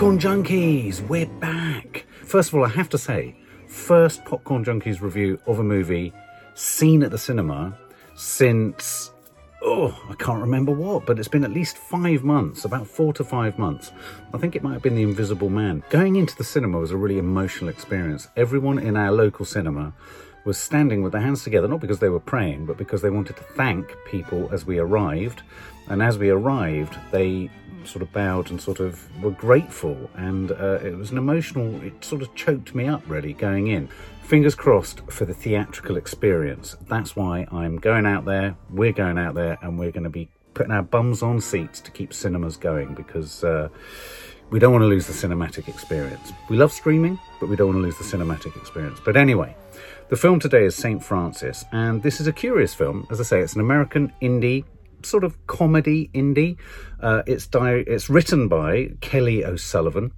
Popcorn Junkies, we're back. First of all, I have to say, first Popcorn Junkies review of a movie seen at the cinema since, oh, I can't remember what, but it's been at least five months, about four to five months. I think it might have been The Invisible Man. Going into the cinema was a really emotional experience. Everyone in our local cinema was standing with their hands together, not because they were praying, but because they wanted to thank people as we arrived. And as we arrived, they sort of bowed and sort of were grateful. And uh, it was an emotional, it sort of choked me up really going in. Fingers crossed for the theatrical experience. That's why I'm going out there, we're going out there, and we're going to be putting our bums on seats to keep cinemas going because. Uh, we don't want to lose the cinematic experience. We love streaming, but we don't want to lose the cinematic experience. But anyway, the film today is St. Frances, and this is a curious film. As I say, it's an American indie sort of comedy indie. Uh, it's di- it's written by Kelly O'Sullivan,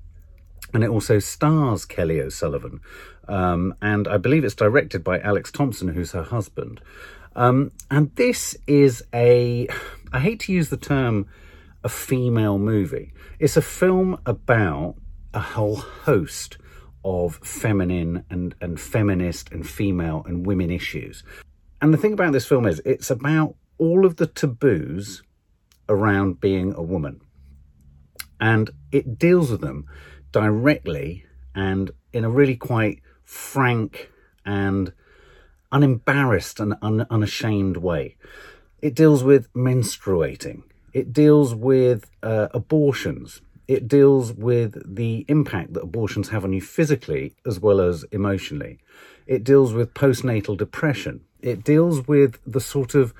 and it also stars Kelly O'Sullivan. Um, and I believe it's directed by Alex Thompson, who's her husband. Um, and this is a, I hate to use the term a female movie. It's a film about a whole host of feminine and, and feminist and female and women issues. And the thing about this film is it's about all of the taboos around being a woman. And it deals with them directly and in a really quite frank and unembarrassed and un- unashamed way. It deals with menstruating. It deals with uh, abortions. It deals with the impact that abortions have on you physically as well as emotionally. It deals with postnatal depression. It deals with the sort of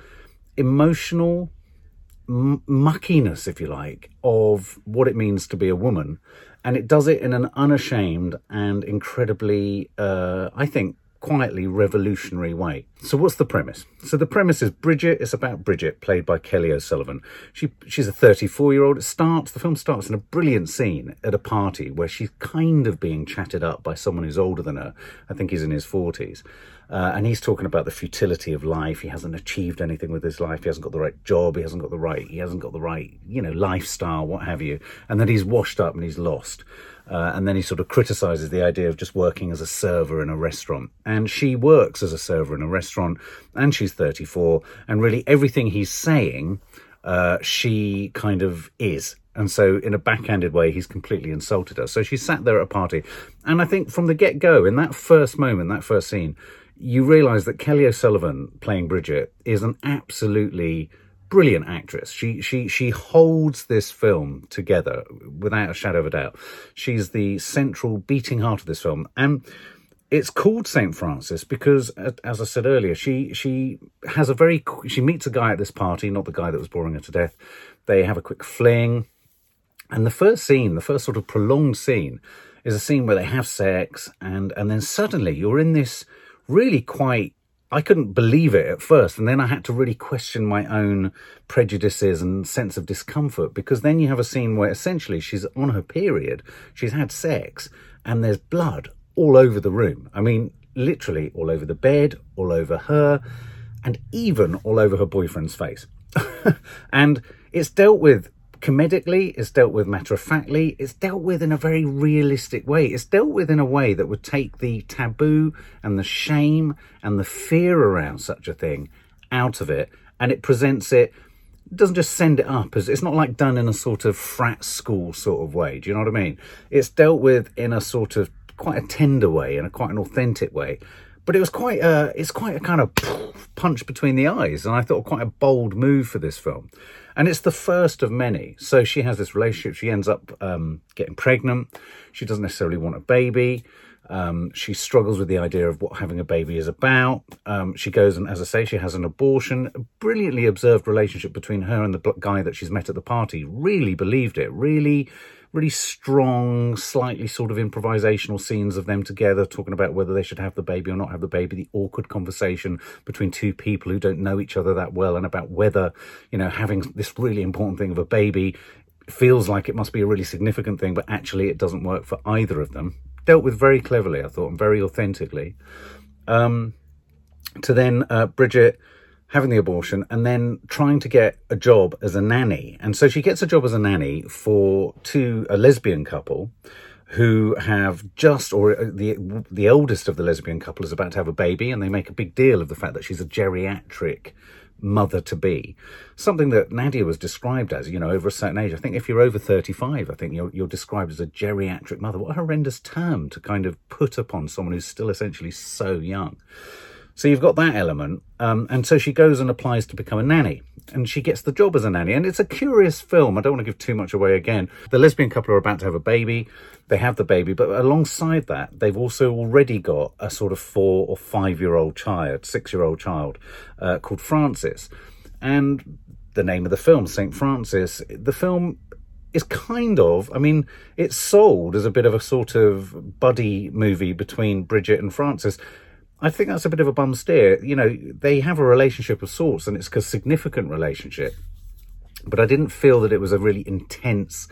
emotional m- muckiness, if you like, of what it means to be a woman. And it does it in an unashamed and incredibly, uh, I think, quietly revolutionary way. So what's the premise? So the premise is Bridget. It's about Bridget, played by Kelly O'Sullivan. She she's a 34 year old. It starts the film starts in a brilliant scene at a party where she's kind of being chatted up by someone who's older than her. I think he's in his 40s. Uh, and he's talking about the futility of life. He hasn't achieved anything with his life. He hasn't got the right job. He hasn't got the right. He hasn't got the right, you know, lifestyle, what have you. And then he's washed up and he's lost. Uh, and then he sort of criticizes the idea of just working as a server in a restaurant. And she works as a server in a restaurant, and she's 34. And really, everything he's saying, uh, she kind of is. And so, in a backhanded way, he's completely insulted her. So she sat there at a party. And I think from the get go, in that first moment, that first scene, you realize that Kelly O'Sullivan playing Bridget is an absolutely brilliant actress. She she she holds this film together without a shadow of a doubt. She's the central beating heart of this film, and it's called Saint Frances because, as I said earlier, she she has a very she meets a guy at this party, not the guy that was boring her to death. They have a quick fling, and the first scene, the first sort of prolonged scene, is a scene where they have sex, and and then suddenly you're in this really quite I couldn't believe it at first. And then I had to really question my own prejudices and sense of discomfort because then you have a scene where essentially she's on her period, she's had sex, and there's blood all over the room. I mean, literally all over the bed, all over her, and even all over her boyfriend's face. and it's dealt with comedically, it's dealt with matter of factly, it's dealt with in a very realistic way. It's dealt with in a way that would take the taboo and the shame and the fear around such a thing out of it, and it presents it. Doesn't just send it up as it's not like done in a sort of frat school sort of way. Do you know what I mean? It's dealt with in a sort of quite a tender way, in a quite an authentic way but it was quite a it's quite a kind of punch between the eyes and i thought quite a bold move for this film and it's the first of many. So she has this relationship. She ends up um, getting pregnant. She doesn't necessarily want a baby. Um, she struggles with the idea of what having a baby is about. Um, she goes and, as I say, she has an abortion. A brilliantly observed relationship between her and the guy that she's met at the party. Really believed it. Really really strong, slightly sort of improvisational scenes of them together talking about whether they should have the baby or not have the baby, the awkward conversation between two people who don't know each other that well and about whether, you know, having this really important thing of a baby feels like it must be a really significant thing, but actually it doesn't work for either of them. Dealt with very cleverly, I thought, and very authentically. Um, to then uh, Bridget having the abortion and then trying to get a job as a nanny. And so she gets a job as a nanny for two a lesbian couple who have just or uh, the the eldest of the lesbian couple is about to have a baby and they make a big deal of the fact that she's a geriatric mother to be. Something that nadia was described as you know over a certain age. I think if you're over 35 i think you're, you're described as a geriatric mother. What a horrendous term to kind of put upon someone who's still essentially so young so you've got that element. Um, and so she goes and applies to become a nanny. And she gets the job as a nanny. And it's a curious film. I don't want to give too much away again. The lesbian couple are about to have a baby. They have the baby. But alongside that, they've also already got a sort of four or five year old child, six year old child uh, called Frances. And the name of the film, St. Frances, the film is kind of, I mean, it's sold as a bit of a sort of buddy movie between Bridget and Frances. I think that's a bit of a bum steer. You know, they have a relationship of sorts and it's a significant relationship. But I didn't feel that it was a really intense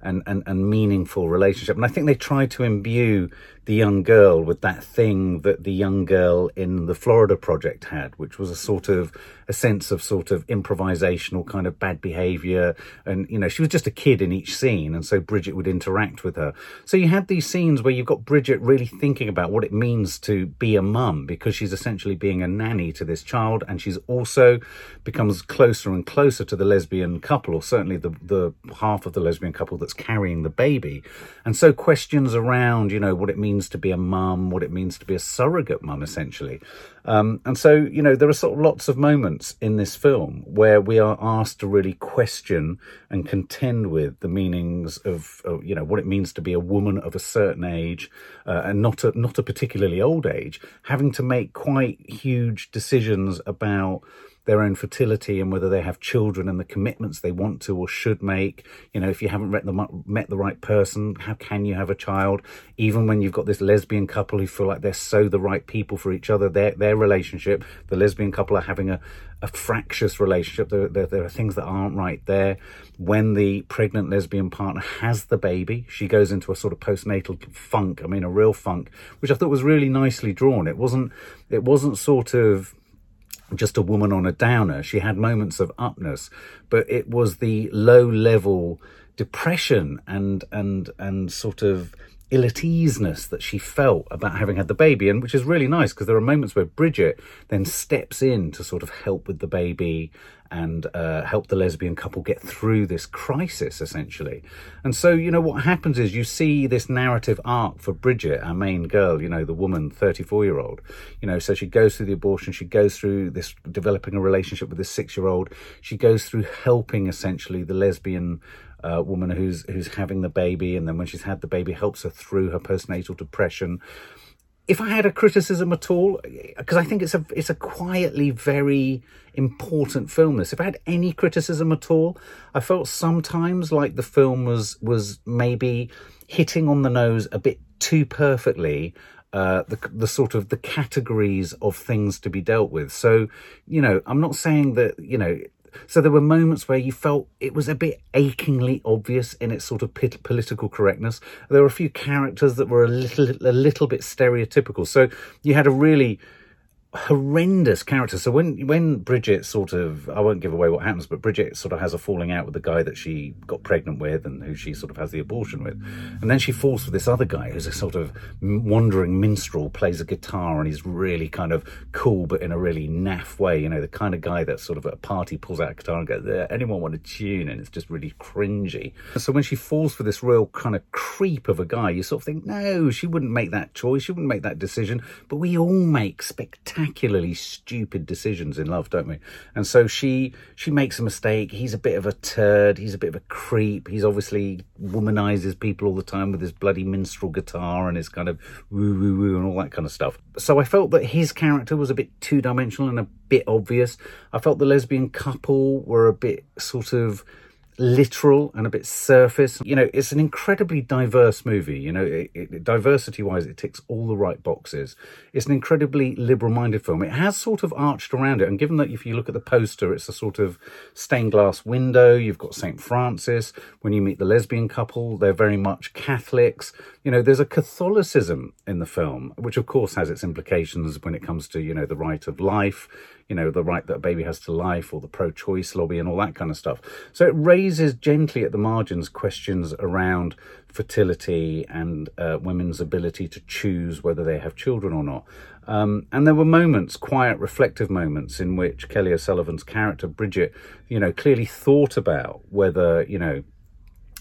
and, and, and meaningful relationship. And I think they tried to imbue the young girl with that thing that the young girl in the Florida project had, which was a sort of a sense of sort of improvisational kind of bad behavior. And, you know, she was just a kid in each scene. And so Bridget would interact with her. So you had these scenes where you've got Bridget really thinking about what it means to be a mum because she's essentially being a nanny to this child. And she's also becomes closer and closer to the lesbian couple, or certainly the, the half of the lesbian couple that's carrying the baby. And so questions around, you know, what it means means to be a mum, what it means to be a surrogate mum, essentially. Um, and so, you know, there are sort of lots of moments in this film where we are asked to really question and contend with the meanings of, of you know, what it means to be a woman of a certain age uh, and not a, not a particularly old age, having to make quite huge decisions about their own fertility and whether they have children and the commitments they want to or should make. You know, if you haven't met the, met the right person, how can you have a child? Even when you've got this lesbian couple who feel like they're so the right people for each other, their their relationship, the lesbian couple are having a, a fractious relationship. There, there, there are things that aren't right there. When the pregnant lesbian partner has the baby, she goes into a sort of postnatal funk. I mean, a real funk, which I thought was really nicely drawn. It wasn't, it wasn't sort of just a woman on a downer. She had moments of upness, but it was the low level depression and and and sort of ill at easeness that she felt about having had the baby, and which is really nice because there are moments where Bridget then steps in to sort of help with the baby and uh, help the lesbian couple get through this crisis essentially. And so, you know, what happens is you see this narrative arc for Bridget, our main girl, you know, the woman, 34 year old, you know, so she goes through the abortion, she goes through this developing a relationship with this six year old, she goes through helping essentially the lesbian uh, woman who's who's having the baby, and then when she's had the baby, helps her through her postnatal depression. If I had a criticism at all, because I think it's a it's a quietly very important film. This, if I had any criticism at all, I felt sometimes like the film was was maybe hitting on the nose a bit too perfectly uh, the the sort of the categories of things to be dealt with. So, you know, I'm not saying that you know so there were moments where you felt it was a bit achingly obvious in its sort of political correctness. There were a few characters that were a little a little bit stereotypical. So you had a really horrendous character. So when when Bridget sort of I won't give away what happens, but Bridget sort of has a falling out with the guy that she got pregnant with and who she sort of has the abortion with, and then she falls for this other guy who's a sort of wandering minstrel, plays a guitar and he's really kind of cool, but in a really naff way. You know, the kind of guy that sort of at a party pulls out a guitar and goes, "Anyone want a tune?" and it's just really cringy. So when she falls for this real kind of creep of a guy, you sort of think, no, she wouldn't make that choice, she wouldn't make that decision. But we all make spectacular spectacularly stupid decisions in love, don't we? And so she she makes a mistake. He's a bit of a turd. He's a bit of a creep. He's obviously womanizes people all the time with his bloody minstrel guitar and his kind of woo woo woo and all that kind of stuff. So I felt that his character was a bit two dimensional and a bit obvious. I felt the lesbian couple were a bit sort of literal and a bit surface. You know, it's an incredibly diverse movie. You know, it, it, diversity wise, it ticks all the right boxes. It's an incredibly liberal minded film. It has sort of arched around it. And given that if you look at the poster, it's a sort of stained glass window, you've got St. Frances. When you meet the lesbian couple, they're very much Catholics. You know, there's a Catholicism in the film, which of course has its implications when it comes to, you know, the right of life you know, the right that a baby has to life or the pro choice lobby and all that kind of stuff. So it raises gently at the margins questions around fertility and uh, women's ability to choose whether they have children or not. Um, and there were moments, quiet, reflective moments, in which Kelly O'Sullivan's character, Bridget, you know, clearly thought about whether, you know,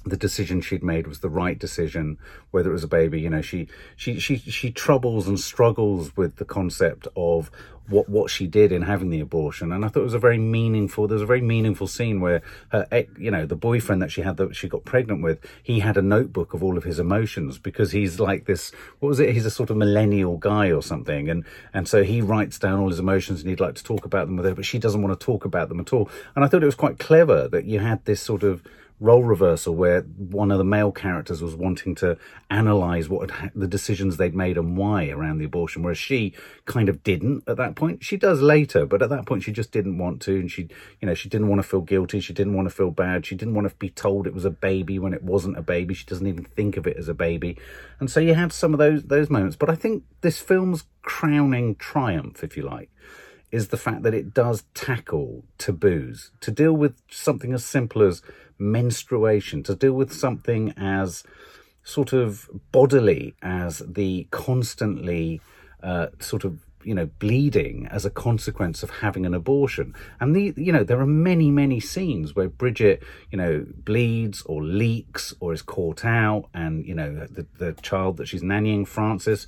the decision she'd made was the right decision whether it was a baby you know she she she she troubles and struggles with the concept of what what she did in having the abortion. And i thought it was a very meaningful there was a very meaningful scene where her you know the boyfriend that she had that she got pregnant with he had a notebook of all of his emotions because he's like this what was it? He's a sort of millennial guy or something. And and so he writes down all his emotions and he'd like to talk about them with her but she doesn't want to talk about them at all. And i thought it was quite clever that you had this sort of role reversal where one of the male characters was wanting to analyze what ha- the decisions they'd made and why around the abortion whereas she kind of didn't at that point. She does later but at that point she just didn't want to and she you know she didn't want to feel guilty she didn't want to feel bad she didn't want to be told it was a baby when it wasn't a baby she doesn't even think of it as a baby. And so you had some of those those moments. But i think this film's crowning triumph if you like is the fact that it does tackle taboos. To deal with something as simple as menstruation, to deal with something as sort of bodily as the constantly uh, sort of you know bleeding as a consequence of having an abortion. And the you know there are many many scenes where bridget you know bleeds or leaks or is caught out and you know the, the child that she's nannying frances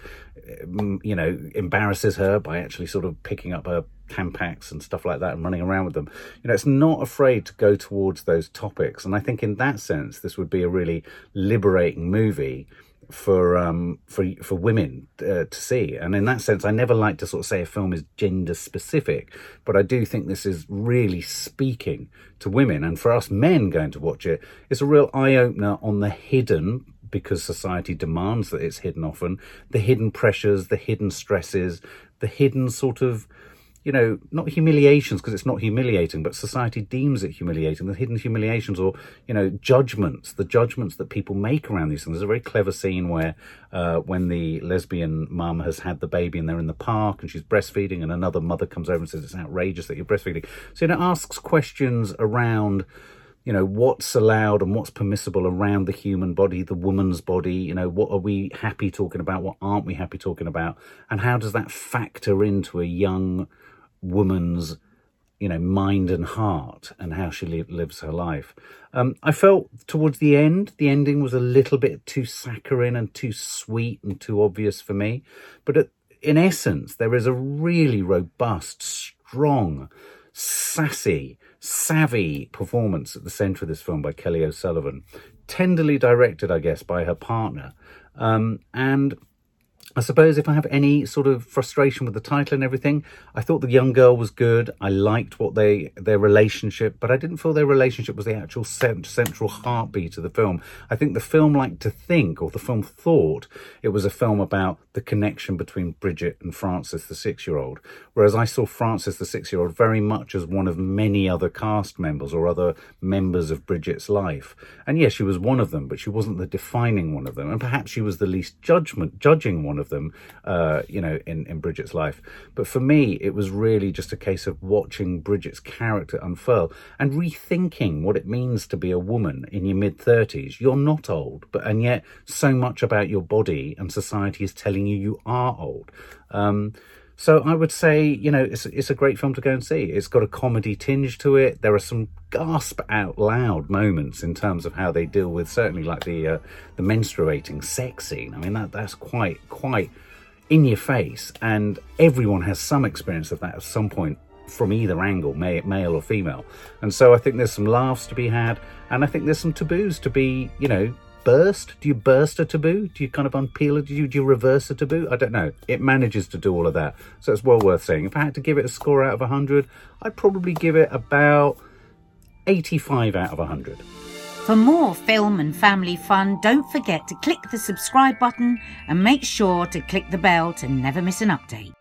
um, you know embarrasses her by actually sort of picking up her Tampax and stuff like that and running around with them. You know, it's not afraid to go towards those topics. And I think in that sense, this would be a really liberating movie for um for for women uh, to see and in that sense i never like to sort of say a film is gender specific but i do think this is really speaking to women and for us men going to watch it it's a real eye opener on the hidden because society demands that it's hidden often the hidden pressures the hidden stresses the hidden sort of you know, not humiliations because it's not humiliating, but society deems it humiliating. The hidden humiliations or, you know, judgments, the judgments that people make around these things. There's a very clever scene where uh, when the lesbian mum has had the baby and they're in the park and she's breastfeeding and another mother comes over and says, it's outrageous that you're breastfeeding. So, you know, it asks questions around, you know what's allowed and what's permissible around the human body the woman's body you know what are we happy talking about what aren't we happy talking about and how does that factor into a young woman's you know mind and heart and how she li- lives her life. Um, i felt towards the end the ending was a little bit too saccharine and too sweet and too obvious for me. But at, in essence there is a really robust strong sassy savvy performance at the center of this film by kelly o'sullivan. Tenderly directed i guess by her partner. Um, and I suppose if I have any sort of frustration with the title and everything, I thought the young girl was good. I liked what they their relationship, but I didn't feel their relationship was the actual cent- central heartbeat of the film. I think the film liked to think, or the film thought, it was a film about the connection between Bridget and Frances, the six-year-old. Whereas I saw Frances, the six-year-old, very much as one of many other cast members or other members of Bridget's life. And yes, she was one of them, but she wasn't the defining one of them, and perhaps she was the least judgment judging one of of them, uh, you know, in, in Bridget's life. But for me, it was really just a case of watching Bridget's character unfurl and rethinking what it means to be a woman in your mid 30s. You're not old, but and yet so much about your body and society is telling you you are old. Um, so I would say, you know, it's it's a great film to go and see. It's got a comedy tinge to it. There are some gasp out loud moments in terms of how they deal with certainly like the uh, the menstruating sex scene. I mean that that's quite quite in your face, and everyone has some experience of that at some point from either angle, male or female. And so I think there's some laughs to be had, and I think there's some taboos to be, you know, burst? Do you burst a taboo? Do you kind of unpeel it? Do you, do you reverse a taboo? I don't know. It manages to do all of that. So it's well worth saying. If I had to give it a score out of 100, I'd probably give it about 85 out of 100. For more film and family fun, don't forget to click the subscribe button and make sure to click the bell to never miss an update.